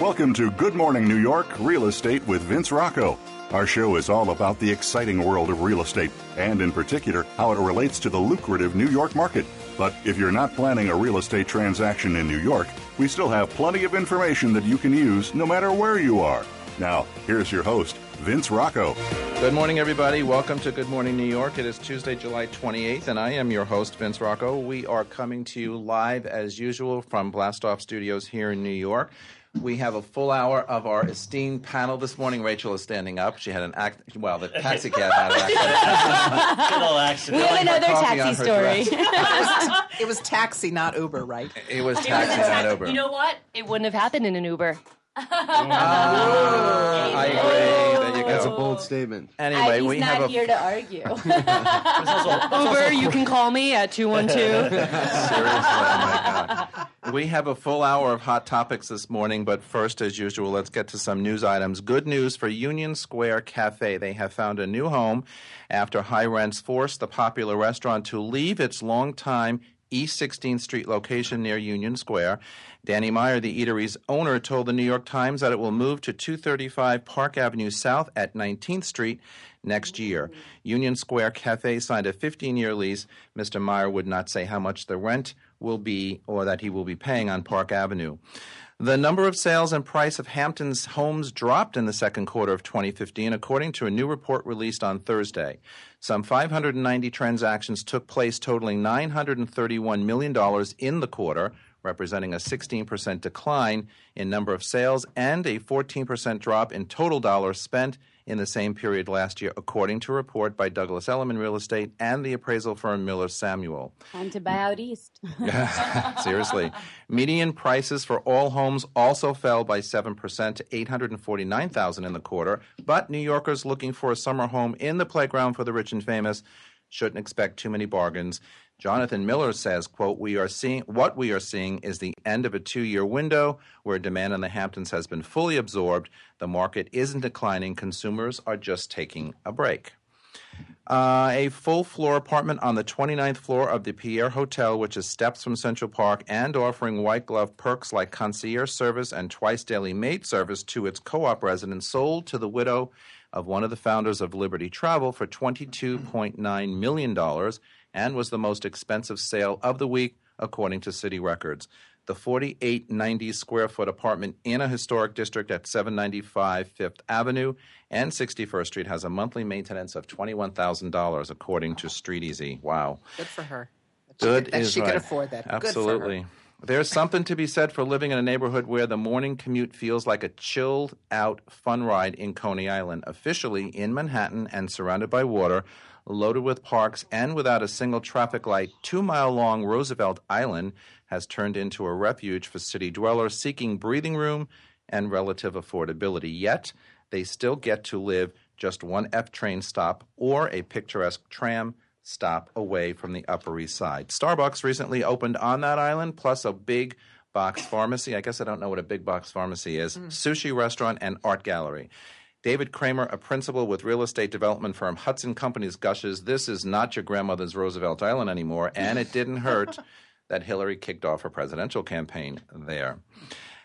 Welcome to Good Morning New York Real Estate with Vince Rocco. Our show is all about the exciting world of real estate and, in particular, how it relates to the lucrative New York market. But if you're not planning a real estate transaction in New York, we still have plenty of information that you can use no matter where you are. Now, here's your host, Vince Rocco. Good morning, everybody. Welcome to Good Morning New York. It is Tuesday, July 28th, and I am your host, Vince Rocco. We are coming to you live, as usual, from Blastoff Studios here in New York. We have a full hour of our esteemed panel this morning. Rachel is standing up. She had an act. Well, the taxi cab had an accident. Good accident. We have another taxi story. It was taxi, not Uber, right? It was taxi, not Uber. You know what? It wouldn't have happened in an Uber. Ah, I agree. There you That's a bold statement. Anyway, he's we not have a here to argue. Also- Uber, you can call me at 212. Seriously, oh my God. We have a full hour of hot topics this morning, but first, as usual, let's get to some news items. Good news for Union Square Cafe. They have found a new home after high rents forced the popular restaurant to leave its longtime East 16th Street location near Union Square. Danny Meyer, the eatery's owner, told the New York Times that it will move to 235 Park Avenue South at 19th Street next year. Union Square Cafe signed a 15 year lease. Mr. Meyer would not say how much the rent will be or that he will be paying on Park Avenue. The number of sales and price of Hampton's homes dropped in the second quarter of 2015, according to a new report released on Thursday. Some 590 transactions took place, totaling $931 million in the quarter, representing a 16% decline in number of sales and a 14% drop in total dollars spent in the same period last year, according to a report by Douglas Elliman Real Estate and the appraisal firm Miller Samuel. Time to buy out east. Seriously. Median prices for all homes also fell by 7% to 849,000 in the quarter, but New Yorkers looking for a summer home in the playground for the rich and famous shouldn't expect too many bargains. Jonathan Miller says, quote, we are seeing what we are seeing is the end of a two-year window where demand in the Hamptons has been fully absorbed. The market isn't declining. Consumers are just taking a break. Uh, a full floor apartment on the 29th floor of the Pierre Hotel, which is steps from Central Park and offering white glove perks like concierge service and twice daily maid service to its co op residents, sold to the widow of one of the founders of Liberty Travel for $22.9 million and was the most expensive sale of the week, according to city records. The 4890 square foot apartment in a historic district at 795 Fifth Avenue and 61st Street has a monthly maintenance of $21,000, according to Street Easy. Wow. Good for her. That Good she, that is she right. could afford that. Good for her. Absolutely. There's something to be said for living in a neighborhood where the morning commute feels like a chilled out fun ride in Coney Island. Officially in Manhattan and surrounded by water, loaded with parks, and without a single traffic light, two mile long Roosevelt Island has turned into a refuge for city dwellers seeking breathing room and relative affordability. Yet, they still get to live just one F train stop or a picturesque tram stop away from the Upper East Side. Starbucks recently opened on that island, plus a big box pharmacy. I guess I don't know what a big box pharmacy is. Hmm. Sushi restaurant and art gallery. David Kramer, a principal with real estate development firm Hudson Companies, gushes, This is not your grandmother's Roosevelt Island anymore, and it didn't hurt that Hillary kicked off her presidential campaign there.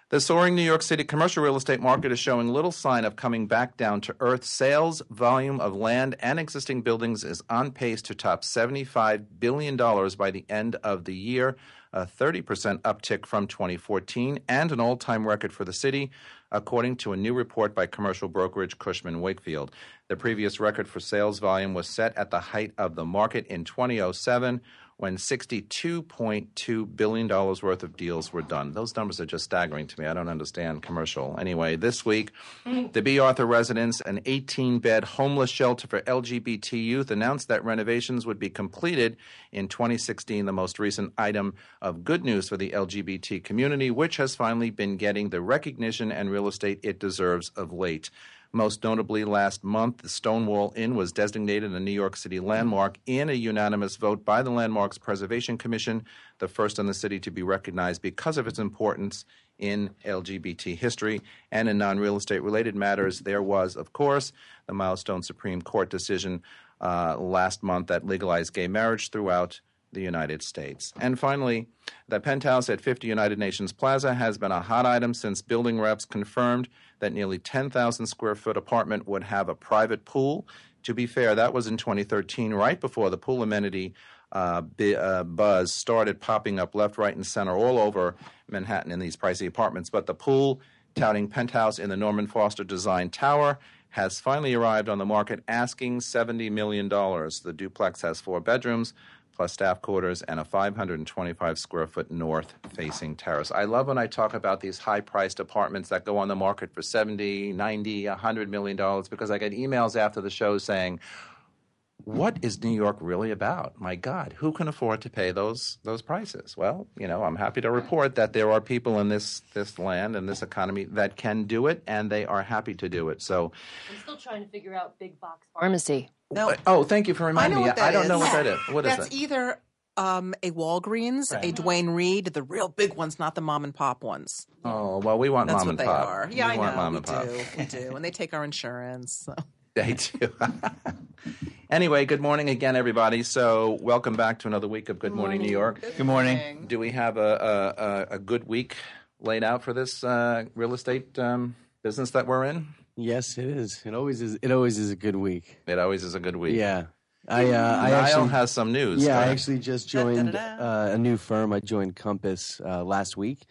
The soaring New York City commercial real estate market is showing little sign of coming back down to earth. Sales volume of land and existing buildings is on pace to top $75 billion by the end of the year, a 30% uptick from 2014, and an all time record for the city, according to a new report by commercial brokerage Cushman Wakefield. The previous record for sales volume was set at the height of the market in 2007 when $62.2 billion worth of deals were done. Those numbers are just staggering to me. I don't understand commercial. Anyway, this week, the Bea Arthur Residence, an 18 bed homeless shelter for LGBT youth, announced that renovations would be completed in 2016, the most recent item of good news for the LGBT community, which has finally been getting the recognition and real estate it deserves of late. Most notably, last month, the Stonewall Inn was designated a New York City landmark in a unanimous vote by the Landmarks Preservation Commission, the first in the city to be recognized because of its importance in LGBT history. And in non real estate related matters, there was, of course, the milestone Supreme Court decision uh, last month that legalized gay marriage throughout the United States. And finally, the penthouse at 50 United Nations Plaza has been a hot item since building reps confirmed that nearly 10,000 square foot apartment would have a private pool. To be fair, that was in 2013, right before the pool amenity uh, uh, buzz started popping up left, right, and center all over Manhattan in these pricey apartments. But the pool, touting penthouse in the Norman Foster design tower, has finally arrived on the market, asking $70 million. The duplex has four bedrooms, plus staff quarters and a 525 square foot north facing terrace. I love when I talk about these high priced apartments that go on the market for 70, 90, 100 million dollars because I get emails after the show saying, what is New York really about? My God, who can afford to pay those those prices? Well, you know, I'm happy to report that there are people in this this land and this economy that can do it, and they are happy to do it. So, I'm still trying to figure out big box pharmacy. No, oh, thank you for I reminding know me. what that I don't is. know what that is. What is That's it? either um, a Walgreens, a Duane Reade, the real big ones, not the mom and pop ones. Oh well, we want That's mom what and they are. Yeah, we I want know. mom we and pop. do. We do. And they take our insurance. So. They do. anyway, good morning again, everybody. So, welcome back to another week of Good, morning. New York. Good morning. Do we have a, a, a, a good week laid out for this uh, real estate um, business that we're in? Yes, it is. It always is. It always is a good week. It always is a good week. Yeah, I uh, I Niall actually has some news. yeah I actually just Da, da, joined da, da. uh, a new firm. I joined Compass uh, last week.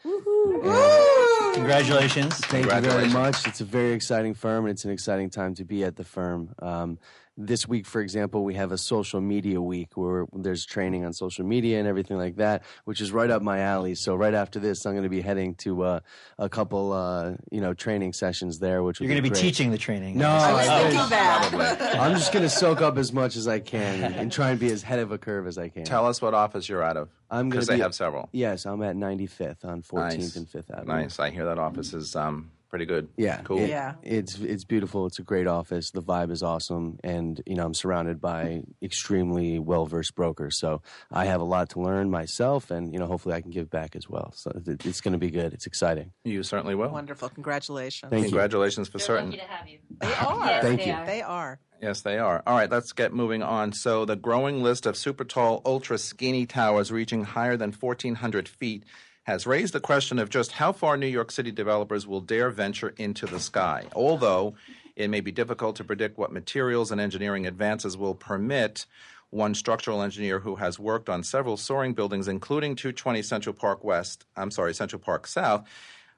Congratulations. Thank you very much. It's a very exciting firm, and it's an exciting time to be at the firm. Um, this week, for example, we have a social media week where there's training on social media and everything like that, which is right up my alley. So right after this, I'm going to be heading to uh, a couple, uh, you know, training sessions there. Which will You're going to be great. teaching the training. No, I was thinking that. I'm just going to soak up as much as I can and, and try and be as head of a curve as I can. Tell us what office you're out of. I'm gonna Because they be- have several. Yes, I'm at 95th on 14th Nice. and 5th Avenue. Nice. I hear that office is um, pretty good. Yeah, Cool. it- Yeah. It's it's beautiful. It's a great office. The vibe is awesome, and you know I'm surrounded by extremely well versed brokers. So I have a lot to learn myself, and you know hopefully I can give back as well. So it, it's going to be good. It's exciting. You certainly will. Wonderful. Congratulations. Thank you. Congratulations for certain. to have you. They are. Yes, Thank they you. are. They are. Yes, they are. All right, let's get moving on. So, the growing list of super tall, ultra skinny towers reaching higher than 1,400 feet has raised the question of just how far New York City developers will dare venture into the sky. Although it may be difficult to predict what materials and engineering advances will permit. One structural engineer who has worked on several soaring buildings, including 220 Central Park West, I'm sorry, Central Park South,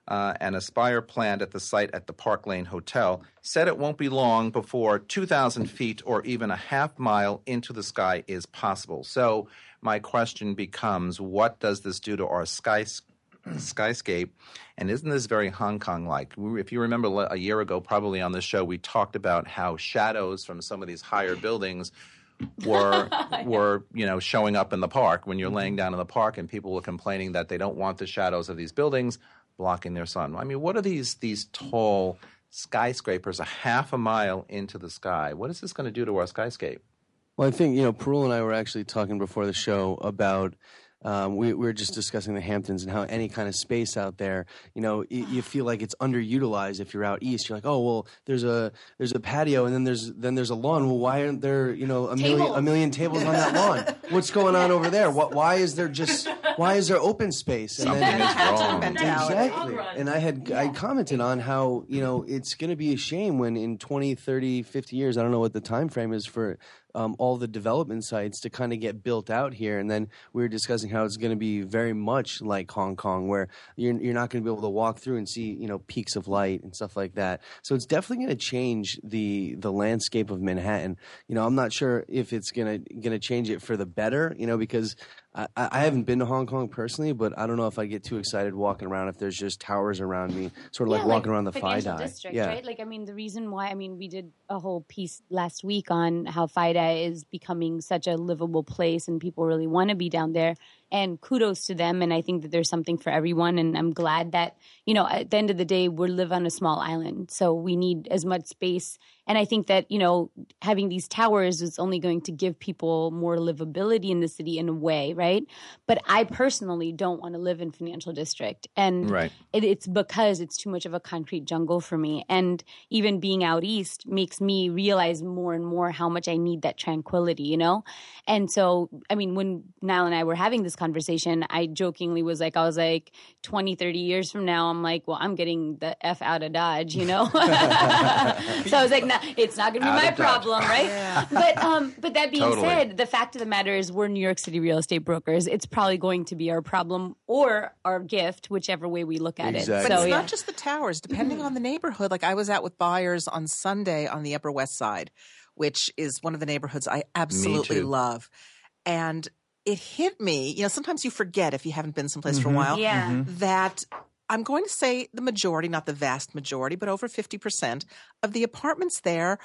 uh, and Aspire planned at the site at the Park Lane Hotel, said it won't be long before 2,000 feet or even a half mile into the sky is possible. So, my question becomes what does this do to our sky, skyscape? And isn't this very Hong Kong like? If you remember a year ago, probably on this show, we talked about how shadows from some of these higher buildings were were you know showing up in the park when you're laying down in the park and people were complaining that they don't want the shadows of these buildings blocking their sun. I mean, what are these these tall skyscrapers a half a mile into the sky? What is this going to do to our skyscape? Well, I think you know Parul and I were actually talking before the show about. Um, we, we were just discussing the Hamptons and how any kind of space out there, you know, y- you feel like it's underutilized. If you're out east, you're like, oh well, there's a there's a patio and then there's then there's a lawn. Well, why aren't there you know a million a Tables. million tables on that lawn? What's going on over there? What why is there just why is there open space? And Something is wrong. mentality. Exactly. And I had I commented on how, you know, it's going to be a shame when in 20, 30, 50 years, I don't know what the time frame is for um, all the development sites to kind of get built out here. And then we were discussing how it's going to be very much like Hong Kong, where you're, you're not going to be able to walk through and see, you know, peaks of light and stuff like that. So it's definitely going to change the the landscape of Manhattan. You know, I'm not sure if it's going to going to change it for the better, you know, because I, I haven't been to Hong Kong personally, but I don't know if I get too excited walking around if there's just towers around me, sort of like Yeah, walking around the FIDI. district, yeah. right? Like, I mean, the reason why, I mean, we did a whole piece last week on how FIDA is becoming such a livable place and people really want to be down there. and kudos to them. And I think that there's something for everyone. And I'm glad that, you know, at the end of the day, we live on a small island. So we need as much space. And I think that, you know, having these towers is only going to give people more livability in the city in a way, right? But I personally don't want to live in financial district. And Right. it, it's because it's too much of a concrete jungle for me. And even being out east makes me realize more and more how much I need that tranquility, you know? And so, I mean, when Niall and I were having this conversation, I jokingly was like, I was like, 20, 30 years from now, I'm like, well, I'm getting the F out of Dodge, you know? so I was like, no, it's not going to be Out my of Dodge. problem, right? But, um, but that being Totally. said, the fact of the matter is we're New York City real estate brokers. It's probably going to be our problem or our gift, whichever way we look at Exactly. it. But So, it's yeah. not just the towers. Depending on the neighborhood, like I was out with buyers on Sunday on the Upper West Side, which is one of the neighborhoods I absolutely love. And it hit me, you know, sometimes you forget if you haven't been someplace for a while Yeah. that I'm going to say the majority, not the vast majority, but over 50% of the apartments there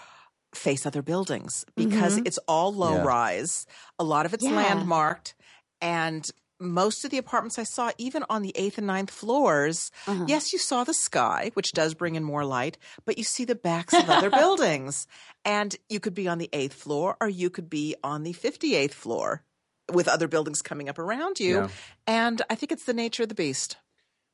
face other buildings because it's all low Yeah. rise. A lot of it's Mm-hmm. Yeah. landmarked. And most of the apartments I saw, even on the eighth and ninth floors, Uh-huh. yes, you saw the sky, which does bring in more light, but you see the backs of other buildings. And you could be on the eighth floor or you could be on the 58th floor with other buildings coming up around you. Yeah. And I think it's the nature of the beast.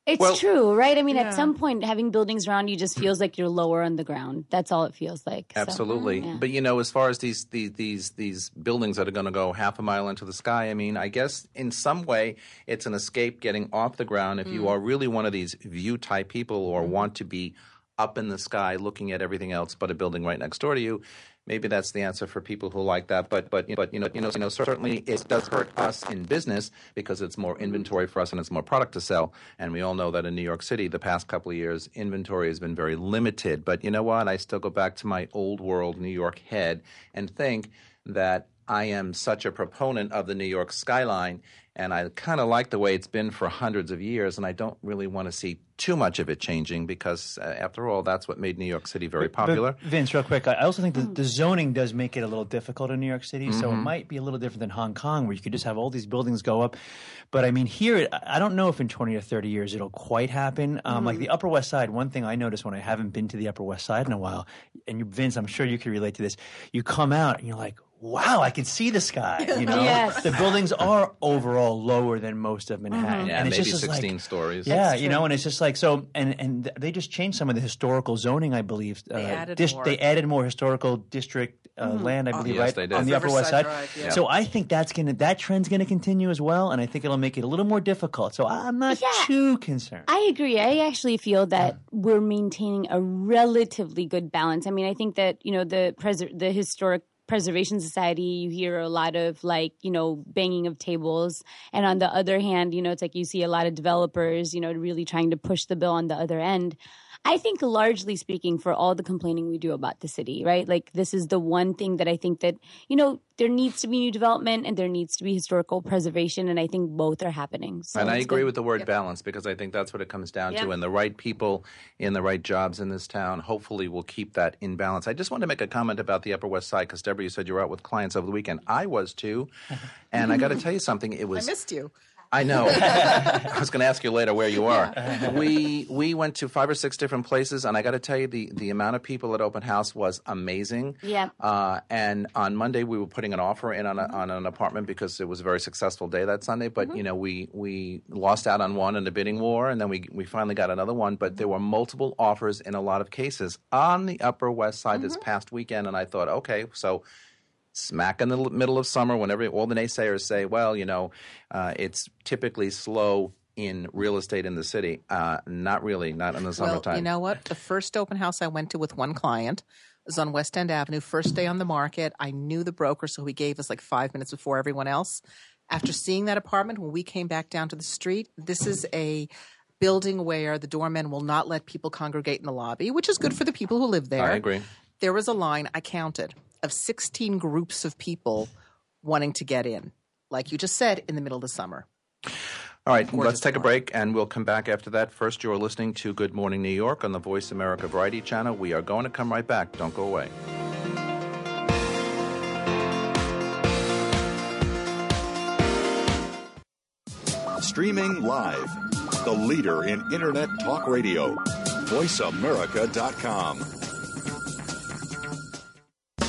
It's Well- true, right? I mean, Yeah. at some point, having buildings around you just feels like you're lower on the ground. That's all it feels like. So, Absolutely, yeah. but you know, as far as these these these these buildings that are going to go half a mile into the sky, I mean, I guess in some way it's an escape getting off the ground. If Mm. you are really one of these view type people or want to be up in the sky looking at everything else but a building right next door to you, maybe that's the answer for people who like that. But but but you know you know you know certainly it does hurt us in business because it's more inventory for us and it's more product to sell. And we all know that in New York City, the past couple of years, inventory has been very limited. But you know what? I still go back to my old world New York head and think that I am such a proponent of the New York skyline. And I kind of like the way it's been for hundreds of years, and I don't really want to see too much of it changing because, uh, after all, that's what made New York City very popular. But Vince, real quick, I also think that the zoning does make it a little difficult in New York City. So Mm-hmm. it might be a little different than Hong Kong, where you could just have all these buildings go up. But I mean, here, I- I don't know if in 20 or 30 years it'll quite happen. Um, Like the Upper West Side, one thing I noticed when I haven't been to the Upper West Side in a while, and you, Vince, I'm sure you can relate to this. You come out and you're like, wow, I can see the sky. You know, Yes. the buildings are overall lower than most of Manhattan. Yeah, and it's maybe just like- 16 stories. yeah, you know, and it's just like so, and and they just changed some of the historical zoning, I believe. They uh, added dis- more. They added more historical district uh, land, I believe, Yes, right they did. on the Upper West Side. Drive, yeah. So I think that's gonna that trend's gonna continue as well, and I think it'll make it a little more difficult. So I'm not Yeah. too concerned. I agree. I actually feel that we're maintaining a relatively good balance. I mean, I think that you know the pres- the historic preservation society you hear a lot of like you know banging of tables. And on the other hand you know it's like you see a lot of developers you know really trying to push the bill on the other end I think largely speaking for all the complaining we do about the city, right? Like this is the one thing that I think that, you know, there needs to be new development and there needs to be historical preservation and I think both are happening. So and I agree good. with the word balance because I think that's what it comes down to. And the right people in the right jobs in this town hopefully will keep that in balance. I just want to make a comment about the Upper West Side because Deborah, you said you were out with clients over the weekend. I was too. And I got to tell you something. It was I missed you. I know. I was going to ask you later where you are. we we went to five or six different places, and I got to tell you, the the amount of people at open house was amazing. Yeah. Uh, and on Monday, we were putting an offer in on, a, on an apartment because it was a very successful day that Sunday. But mm-hmm. you know, we we lost out on one in the bidding war, and then we we finally got another one. But there mm-hmm. were multiple offers in a lot of cases on the Upper West Side this mm-hmm. past weekend, and I thought, okay, so smack in the middle of summer, whenever all the naysayers say, well, you know, uh, it's typically slow in real estate in the city. Uh, not really, not in the Well, summertime. you know what? The first open house I went to with one client was on West End Avenue, first day on the market. I knew the broker, so he gave us like five minutes before everyone else. After seeing that apartment, when we came back down to the street, this is a building where the doormen will not let people congregate in the lobby, which is good for the people who live there. I agree. There was a line I counted of 16 groups of people wanting to get in, like you just said, in the middle of the summer. All right, Gorgeous let's take a break and we'll come back after that. First, you're listening to Good Morning New York on the Voice America Variety Channel. We are going to come right back. Don't go away. Streaming live. The leader in Internet talk radio. VoiceAmerica.com.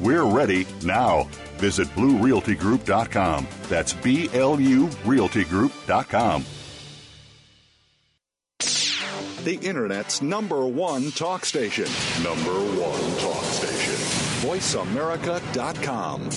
We're ready now. Visit BlueRealtyGroup.com. That's B L U RealtyGroup.com. The Internet's number one talk station. Number one talk station. VoiceAmerica.com.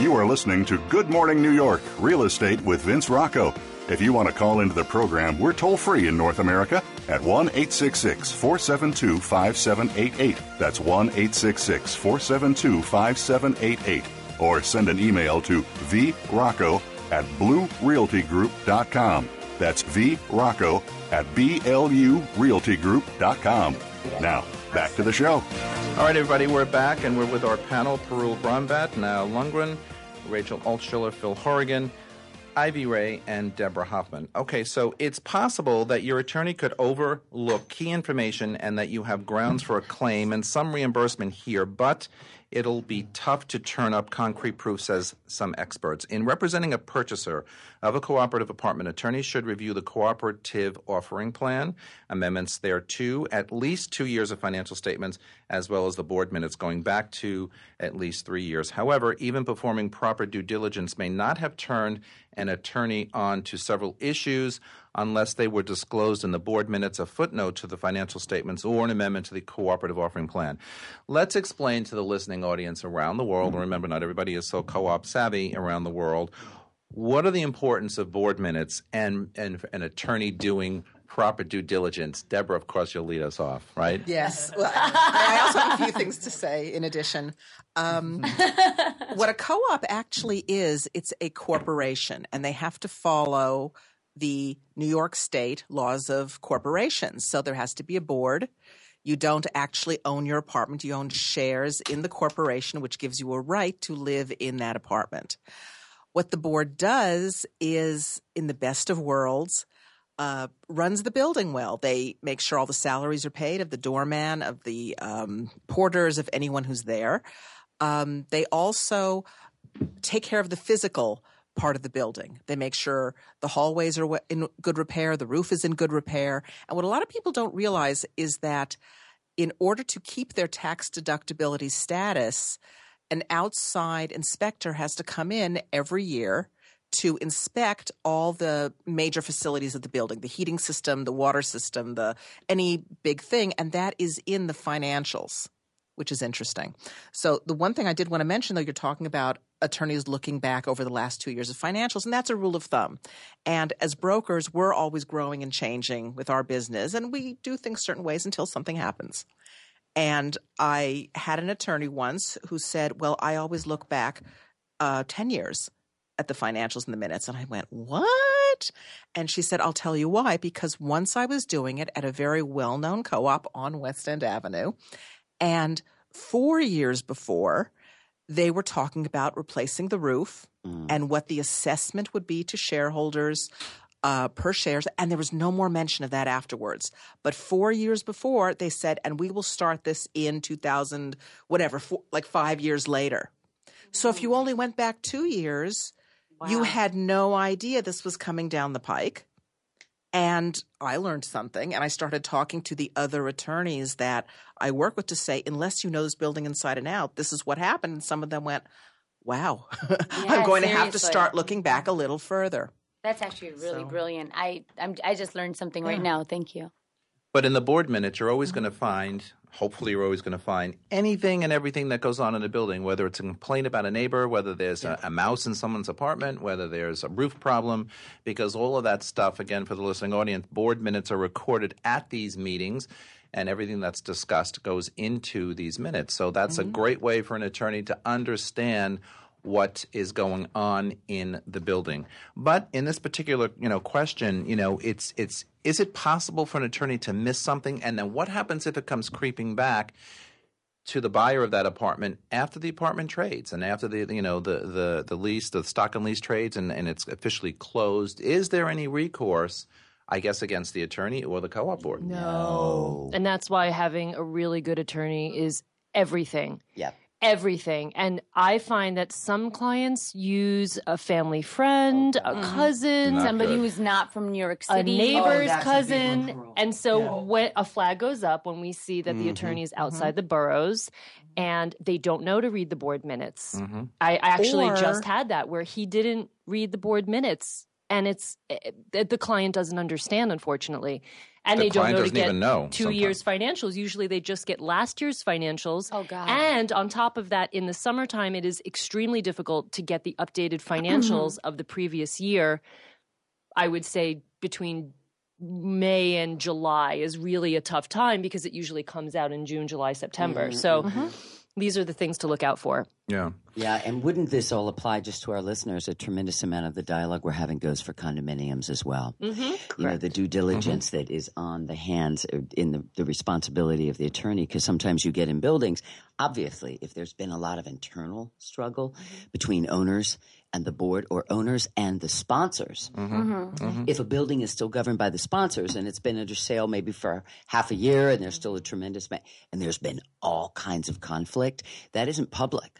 You are listening to Good Morning New York Real Estate with Vince Rocco. If you want to call into the program, we're toll free in North America at 1 866 472 5788. That's 1 866 472 5788. Or send an email to vrocco at bluerealtygroup.com. That's vrocco at blurealtygroup.com. Now, back to the show. All right, everybody, we're back and we're with our panel Parul Brombat, Niall Lundgren, Rachel Altschiller, Phil Horrigan. Ivy Ray and Deborah Hoffman. Okay, so it's possible that your attorney could overlook key information and that you have grounds for a claim and some reimbursement here, but it'll be tough to turn up concrete proof, says some experts. In representing a purchaser of a cooperative apartment, attorneys should review the cooperative offering plan, amendments thereto, at least two years of financial statements, as well as the board minutes going back to at least three years. However, even performing proper due diligence may not have turned an attorney on to several issues unless they were disclosed in the board minutes, a footnote to the financial statements, or an amendment to the cooperative offering plan. Let's explain to the listening audience around the world, and remember, not everybody is so co op savvy around the world. What are the importance of board minutes and, and an attorney doing proper due diligence? Deborah, of course, you'll lead us off, right? Yes. Well, I also have a few things to say in addition. Um, what a co op actually is, it's a corporation, and they have to follow the New York State laws of corporations. So there has to be a board. You don't actually own your apartment, you own shares in the corporation, which gives you a right to live in that apartment. What the board does is, in the best of worlds, uh, runs the building well. They make sure all the salaries are paid of the doorman, of the um, porters, of anyone who's there. Um, they also take care of the physical part of the building. They make sure the hallways are in good repair, the roof is in good repair. And what a lot of people don't realize is that in order to keep their tax deductibility status, an outside inspector has to come in every year to inspect all the major facilities of the building the heating system the water system the any big thing and that is in the financials which is interesting. So, the one thing I did want to mention, though, you're talking about attorneys looking back over the last two years of financials, and that's a rule of thumb. And as brokers, we're always growing and changing with our business, and we do things certain ways until something happens. And I had an attorney once who said, Well, I always look back uh, 10 years at the financials and the minutes. And I went, What? And she said, I'll tell you why. Because once I was doing it at a very well known co op on West End Avenue, and four years before, they were talking about replacing the roof mm. and what the assessment would be to shareholders uh, per shares, and there was no more mention of that afterwards. But four years before, they said, and we will start this in 2000, whatever, four, like five years later. So if you only went back two years, wow. you had no idea this was coming down the pike. And I learned something, and I started talking to the other attorneys that I work with to say, unless you know this building inside and out, this is what happened. And some of them went, wow, yeah, I'm going seriously. to have to start looking back a little further. That's actually really so. brilliant. I I'm, i just learned something right now. Thank you. But in the board minutes, you're always mm-hmm. going to find, hopefully, you're always going to find anything and everything that goes on in a building, whether it's a complaint about a neighbor, whether there's yeah. a, a, mouse in someone's apartment, whether there's a roof problem, because all of that stuff, again, for the listening audience, board minutes are recorded at these meetings. And everything that's discussed goes into these minutes. So that's mm-hmm. a great way for an attorney to understand what is going on in the building. But in this particular, you know, question, you know, it's it's is it possible for an attorney to miss something and then what happens if it comes creeping back to the buyer of that apartment after the apartment trades and after the you know the the the lease the stock and lease trades and, and it's officially closed is there any recourse I guess against the attorney or the co-op board No. And that's why having a really good attorney is everything. Yeah. Everything. And I find that some clients use a family friend, a mm-hmm. cousin, Not Somebody good. who's not from New York a City. neighbor's oh, that's a big one cousin. for. And so when a flag goes up when we see that the mm-hmm. attorney is mm-hmm. outside the boroughs and they don't know to read the board minutes. I, I actually Or- just had that where he didn't read the board minutes and it's eh, eh, the client doesn't understand unfortunately. And The they don't know to doesn't get even know two sometimes. years financials. Usually they just get last year's financials. Oh, God. And on top of that, in the summertime, it is extremely difficult to get the updated financials of the previous year. I would say between May and July is really a tough time because it usually comes out in June, July, September. So these are the things to look out for. yeah Yeah, and wouldn't this all apply just to our listeners? A tremendous amount of the dialogue we're having goes for condominiums as well. Mm-hmm. You know, the due diligence that is on the hands, uh, in the, the responsibility of the attorney, because sometimes you get in buildings, obviously, if there's been a lot of internal struggle between owners and the board or owners and the sponsors. Mm-hmm. Mm-hmm. Mm-hmm. If a building is still governed by the sponsors and it's been under sale maybe for half a year and there's still a tremendous, ma- and there's been all kinds of conflict, that isn't public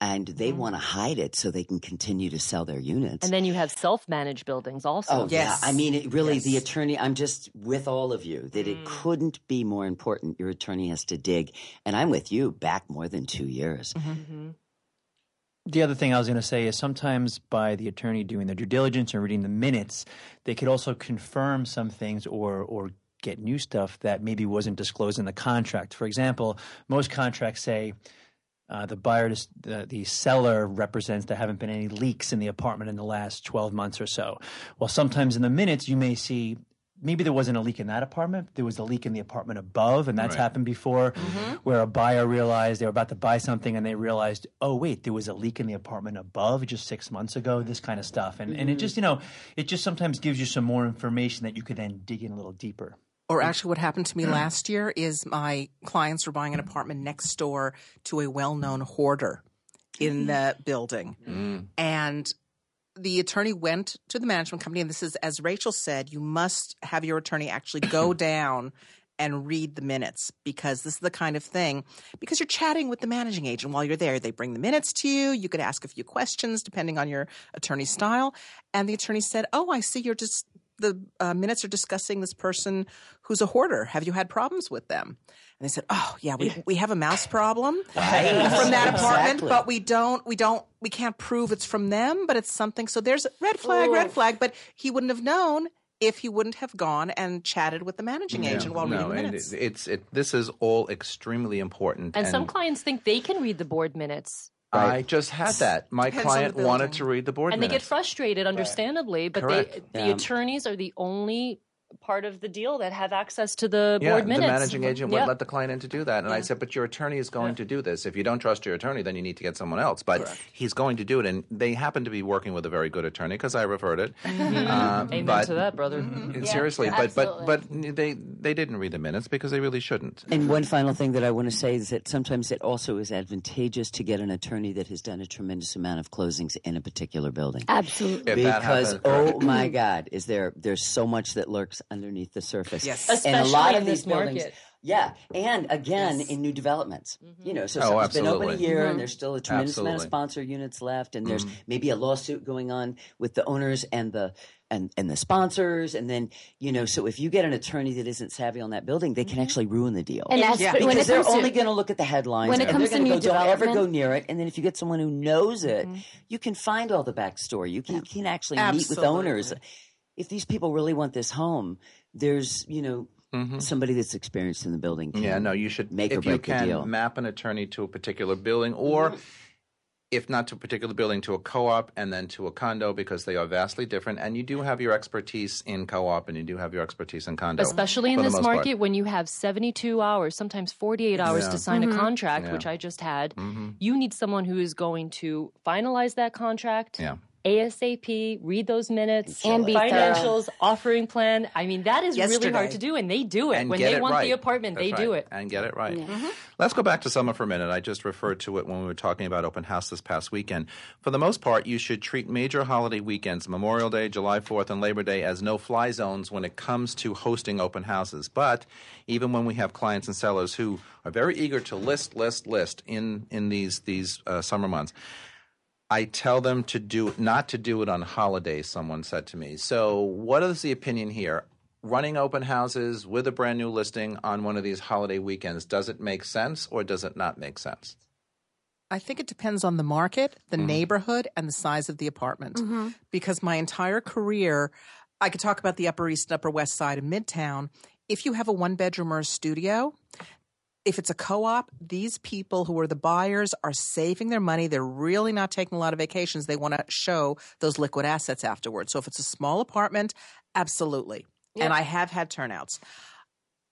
and they mm. want to hide it so they can continue to sell their units. And then you have self managed buildings also. Oh Yes. yeah, I mean, it really, the attorney. I'm just with all of you that it mm. couldn't be more important. Your attorney has to dig, and I'm with you. Back more than two years. The other thing I was going to say is sometimes by the attorney doing their due diligence and reading the minutes, they could also confirm some things or or get new stuff that maybe wasn't disclosed in the contract. For example, most contracts say uh, the buyer, the, the seller represents there haven't been any leaks in the apartment in the last 12 months or so. Well, sometimes in the minutes you may see maybe there wasn't a leak in that apartment, there was a leak in the apartment above, and that's Right. happened before, mm-hmm. where a buyer realized they were about to buy something and they realized, oh wait, there was a leak in the apartment above just six months ago. This kind of stuff, and and it mm-hmm. just you know, it just sometimes gives you some more information that you could then dig in a little deeper. Or actually, what happened to me last year is my clients were buying an apartment next door to a well known hoarder in mm-hmm. the building. And the attorney went to the management company, and this is, as Rachel said, you must have your attorney actually go down and read the minutes because this is the kind of thing because you're chatting with the managing agent. While you're there they bring the minutes to you. You could ask a few questions depending on your attorney style. And the attorney said oh i see you're just the uh, minutes are discussing this person who's a hoarder. Have you had problems with them and they said oh yeah we, we have a mouse problem from that apartment Exactly. but we don't we don't we can't prove it's from them but it's something so there's a red flag red flag but he wouldn't have known if he wouldn't have gone and chatted with the managing agent while no, reading the minutes it, it's it. This is all extremely important. And some clients think they can read the board minutes. I just had that. My Depends client wanted to read the board and they get frustrated, understandably. But they, the Yeah. attorneys are the only part of the deal that have access to the yeah, board the managing agent Yeah. would let the client in to do that. And I said, but your attorney is going to do this. If you don't trust your attorney, then you need to get someone else. But he's going to do it. And they happen to be working with a very good attorney because I referred it. Uh, Amen but, to that, brother. Seriously, Yeah, but, but but they they didn't read the minutes because they really shouldn't. And one final thing that I want to say is that sometimes it also is advantageous to get an attorney that has done a tremendous amount of closings in a particular building. Absolutely. If because happens, oh my God, is there there's so much that lurks underneath the surface. Yes. and a lot Especially of in these this buildings. market. Yeah, and again in new developments, mm-hmm. you know, so Oh, something's been open a absolutely. year, and mm-hmm. there's still a tremendous amount of sponsor units left, and there's mm-hmm. maybe a lawsuit going on with the owners and the and and the sponsors, and then you know, so if you get an attorney that isn't savvy on that building, they can actually ruin the deal. And that's Yeah. because they're only going to look at the headlines. when it and comes they're to gonna new go, don't ever go near it. And then if you get someone who knows it, you can find all the backstory. You can, you can actually meet with Absolutely. owners. If these people really want this home, there's you know somebody that's experienced in the building. Can Yeah, no, you should make or if you break the can deal. map an attorney to a particular building or if not to a particular building, to a co-op and then to a condo because they are vastly different. And you do have your expertise in co-op and you do have your expertise in condo, Especially in this most part. market, when you have 72 hours, sometimes 48 hours Yeah. to sign a contract, Yeah. which I just had, Mm-hmm. you need someone who is going to finalize that contract. Yeah. ASAP, read those minutes, And be financials, offering plan. I mean, that is really hard to do, and they do it. and when they it want right. the apartment, That's they do it. and get it right. Mm-hmm. Let's go back to summer for a minute. I just referred to it when we were talking about open house this past weekend. For the most part, you should treat major holiday weekends, Memorial Day, July 4th, and Labor Day, as no fly zones when it comes to hosting open houses. But even when we have clients and sellers who are very eager to list, list, list in, in these, these uh, summer months, I tell them to do not to do it on holidays. Someone said to me. So, what is the opinion here? Running open houses with a brand new listing on one of these holiday weekends does it make sense or does it not make sense? I think it depends on the market, the Mm-hmm. neighborhood, and the size of the apartment. Because my entire career, I could talk about the Upper East and Upper West Side and Midtown. If you have a one bedroom or a studio, if it's a co op, these people who are the buyers are saving their money. They're really not taking a lot of vacations. They want to show those liquid assets afterwards. So if it's a small apartment, absolutely. And I have had turnouts.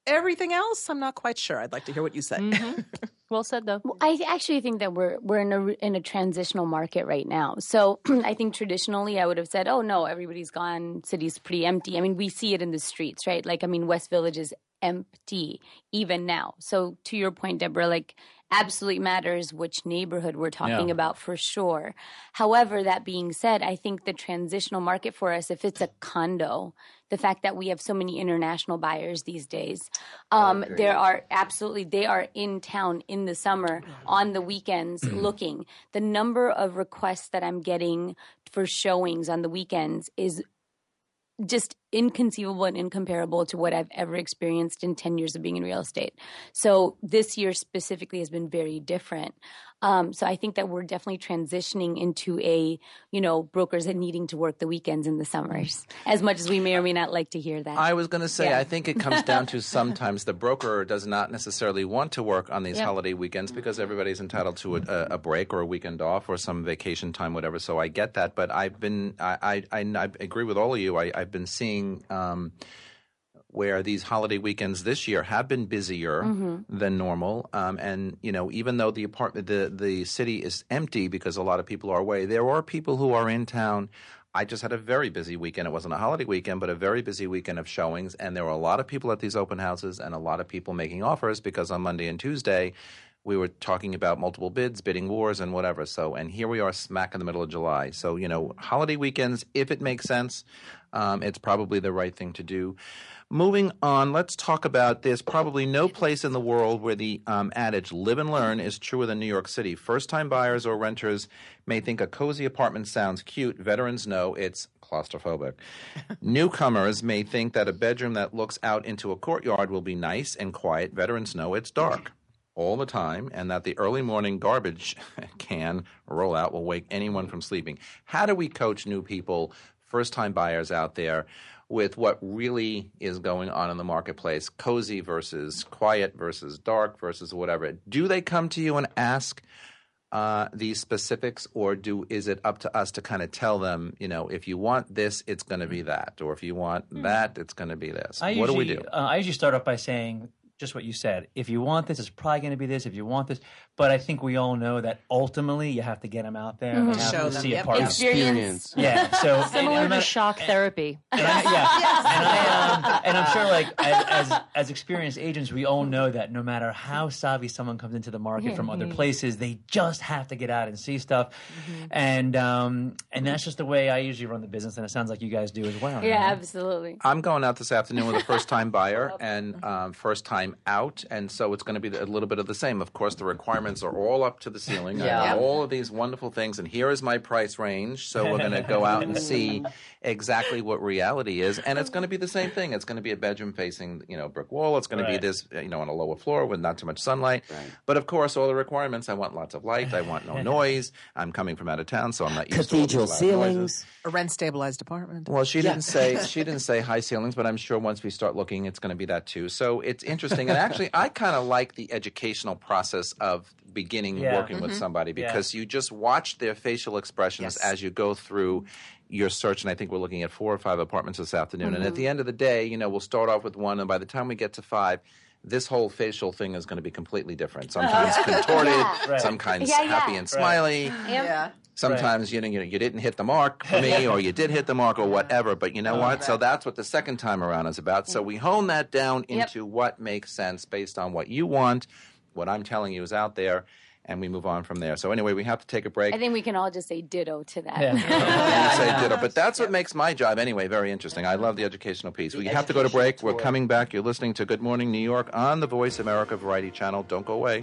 Everything else, I'm not quite sure. I'd like to hear what you say. Mm-hmm. Well said, though. Well, I actually think that we're we're in a in a transitional market right now. So I think traditionally I would have said, "Oh no, everybody's gone. City's pretty empty." I mean, we see it in the streets, right? Like, I mean, West Village is empty even now. So to your point, Deborah, like, absolutely matters which neighborhood we're talking Yeah. about for sure. However, that being said, I think the transitional market for us, if it's a condo, the fact that we have so many international buyers these days, um, there are absolutely they are in town in the summer on the weekends looking. The number of requests that I'm getting for showings on the weekends is just inconceivable and incomparable to what I've ever experienced in 10 years of being in real estate. So this year specifically has been very different. Um, so I think that we're definitely transitioning into a, you know, brokers that needing to work the weekends in the summers, as much as we may or may not like to hear that. I was going to say, Yeah. I think it comes down to sometimes the broker does not necessarily want to work on these Yeah. holiday weekends because everybody's entitled to a, a break or a weekend off or some vacation time, whatever. So I get that, but I've been, I, I, I, I agree with all of you. I, I've been seeing. Um, where these holiday weekends this year have been busier than normal, um, and you know, even though the apartment, the the city is empty because a lot of people are away, there are people who are in town. I just had a very busy weekend. It wasn't a holiday weekend, but a very busy weekend of showings, and there were a lot of people at these open houses and a lot of people making offers because on Monday and Tuesday. We were talking about multiple bids, bidding wars, and whatever. So, and here we are, smack in the middle of July. So, you know, holiday weekends, if it makes sense, um, it's probably the right thing to do. Moving on, let's talk about this. probably no place in the world where the um, adage live and learn is truer than New York City. First time buyers or renters may think a cozy apartment sounds cute. Veterans know it's claustrophobic. Newcomers may think that a bedroom that looks out into a courtyard will be nice and quiet. Veterans know it's dark all the time and that the early morning garbage can rollout will wake anyone from sleeping. How do we coach new people, first time buyers out there, with what really is going on in the marketplace cozy versus quiet versus dark versus whatever? Do they come to you and ask? Uh, these specifics, or do is it up to us to kind of tell them, you know, if you want this, it's going to be that, or if you want that, it's going to be this. I what do we do? Uh, I usually start off by saying just what you said. If you want this, it's probably going to be this. If you want this, but I think we all know that ultimately you have to get them out there. They have Show them, see yep. a part of Experience. Yeah. So Similar and- to and- shock therapy. and I, yeah, and I um, and I'm sure like as, as as experienced agents, we all know that no matter how savvy someone comes into the market from other places, they just have to get out and see stuff, and um and that's just the way I usually run the business, and it sounds like you guys do as well. yeah, absolutely. I'm going out this afternoon with a first time buyer and um, first time out. And so it's going to be a little bit of the same. Of course, the requirements are all up to the ceiling. I Yeah. got all of these wonderful things. And here is my price range. So we're going to go out and see exactly what reality is. And it's going to be the same thing. It's going to be a bedroom facing, you know, brick wall. It's going to be this, you know, on a lower floor with not too much sunlight. But of course, all the requirements I want lots of light. I want no noise. I'm coming from out of town, so I'm not used Cathedral to all these loud noises. ceilings. a rent stabilized apartment. Well, she didn't say she didn't say high ceilings, but I'm sure once we start looking, it's going to be that too. So it's interesting, and actually, I kind of like the educational process of beginning Yeah. working with mm-hmm. somebody Yeah. because you just watch their facial expressions Yes. as you go through your search. And I think we're looking at four or five apartments this afternoon. And at mm-hmm. the end of the day, you know, we'll start off with one, and by the time we get to five, this whole facial thing is going to be completely different. Sometimes contorted, Right. sometimes Yeah, yeah. happy and smiley. Yeah. Sometimes you know you, know, you didn't hit the mark for me, or you did hit the mark, or whatever. But you know oh, what? So that's what the second time around is about. So we hone that down Yep. into what makes sense based on what you want, what I'm telling you is out there, and we move on from there. So anyway, we have to take a break. I think we can all just say ditto to that. You say ditto, but that's what makes my job anyway very interesting. I love the educational piece. We have to go to break. We're coming back. You're listening to Good Morning New York on the Voice America Variety Channel. Don't go away.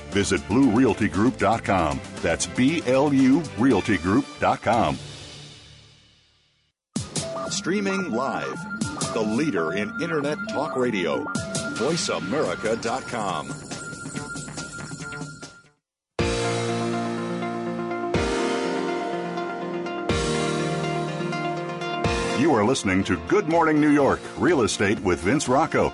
Visit BlueRealtyGroup.com. That's B L U RealtyGroup.com. Streaming live. The leader in internet talk radio. VoiceAmerica.com. You are listening to Good Morning New York Real Estate with Vince Rocco.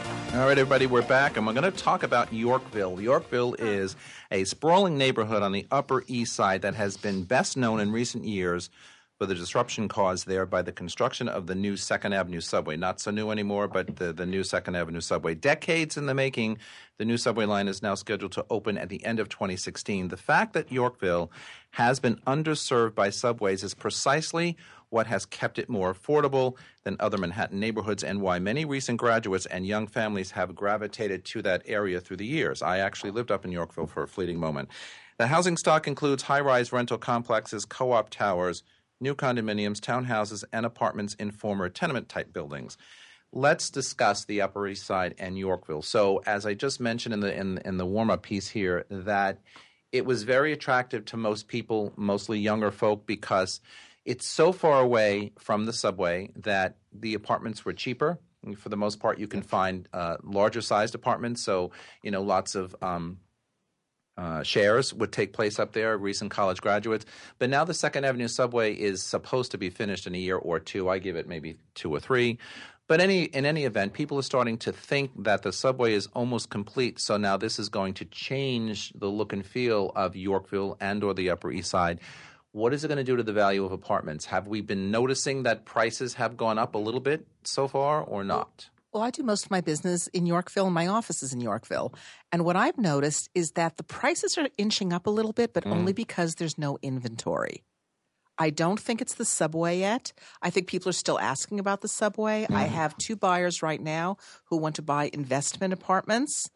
All right, everybody, we're back, and we're going to talk about Yorkville. Yorkville is a sprawling neighborhood on the Upper East Side that has been best known in recent years for the disruption caused there by the construction of the new Second Avenue subway. Not so new anymore, but the, the new Second Avenue subway. Decades in the making, the new subway line is now scheduled to open at the end of 2016. The fact that Yorkville has been underserved by subways is precisely what has kept it more affordable than other Manhattan neighborhoods and why many recent graduates and young families have gravitated to that area through the years. I actually lived up in Yorkville for a fleeting moment. The housing stock includes high rise rental complexes, co op towers, new condominiums, townhouses, and apartments in former tenement type buildings. Let's discuss the Upper East Side and Yorkville. So, as I just mentioned in the in, in the warm up piece here, that it was very attractive to most people, mostly younger folk, because it's so far away from the subway that the apartments were cheaper. For the most part, you can find uh, larger sized apartments. So, you know, lots of um, uh, shares would take place up there, recent college graduates. But now the Second Avenue subway is supposed to be finished in a year or two. I give it maybe two or three. But any in any event, people are starting to think that the subway is almost complete. So now this is going to change the look and feel of Yorkville and or the Upper East Side. What is it going to do to the value of apartments? Have we been noticing that prices have gone up a little bit so far or not? Well, I do most of my business in Yorkville. My office is in Yorkville. And what I've noticed is that the prices are inching up a little bit, but mm. only because there's no inventory. I don't think it's the subway yet. I think people are still asking about the subway. I mm. have two buyers right now who want to buy investment apartments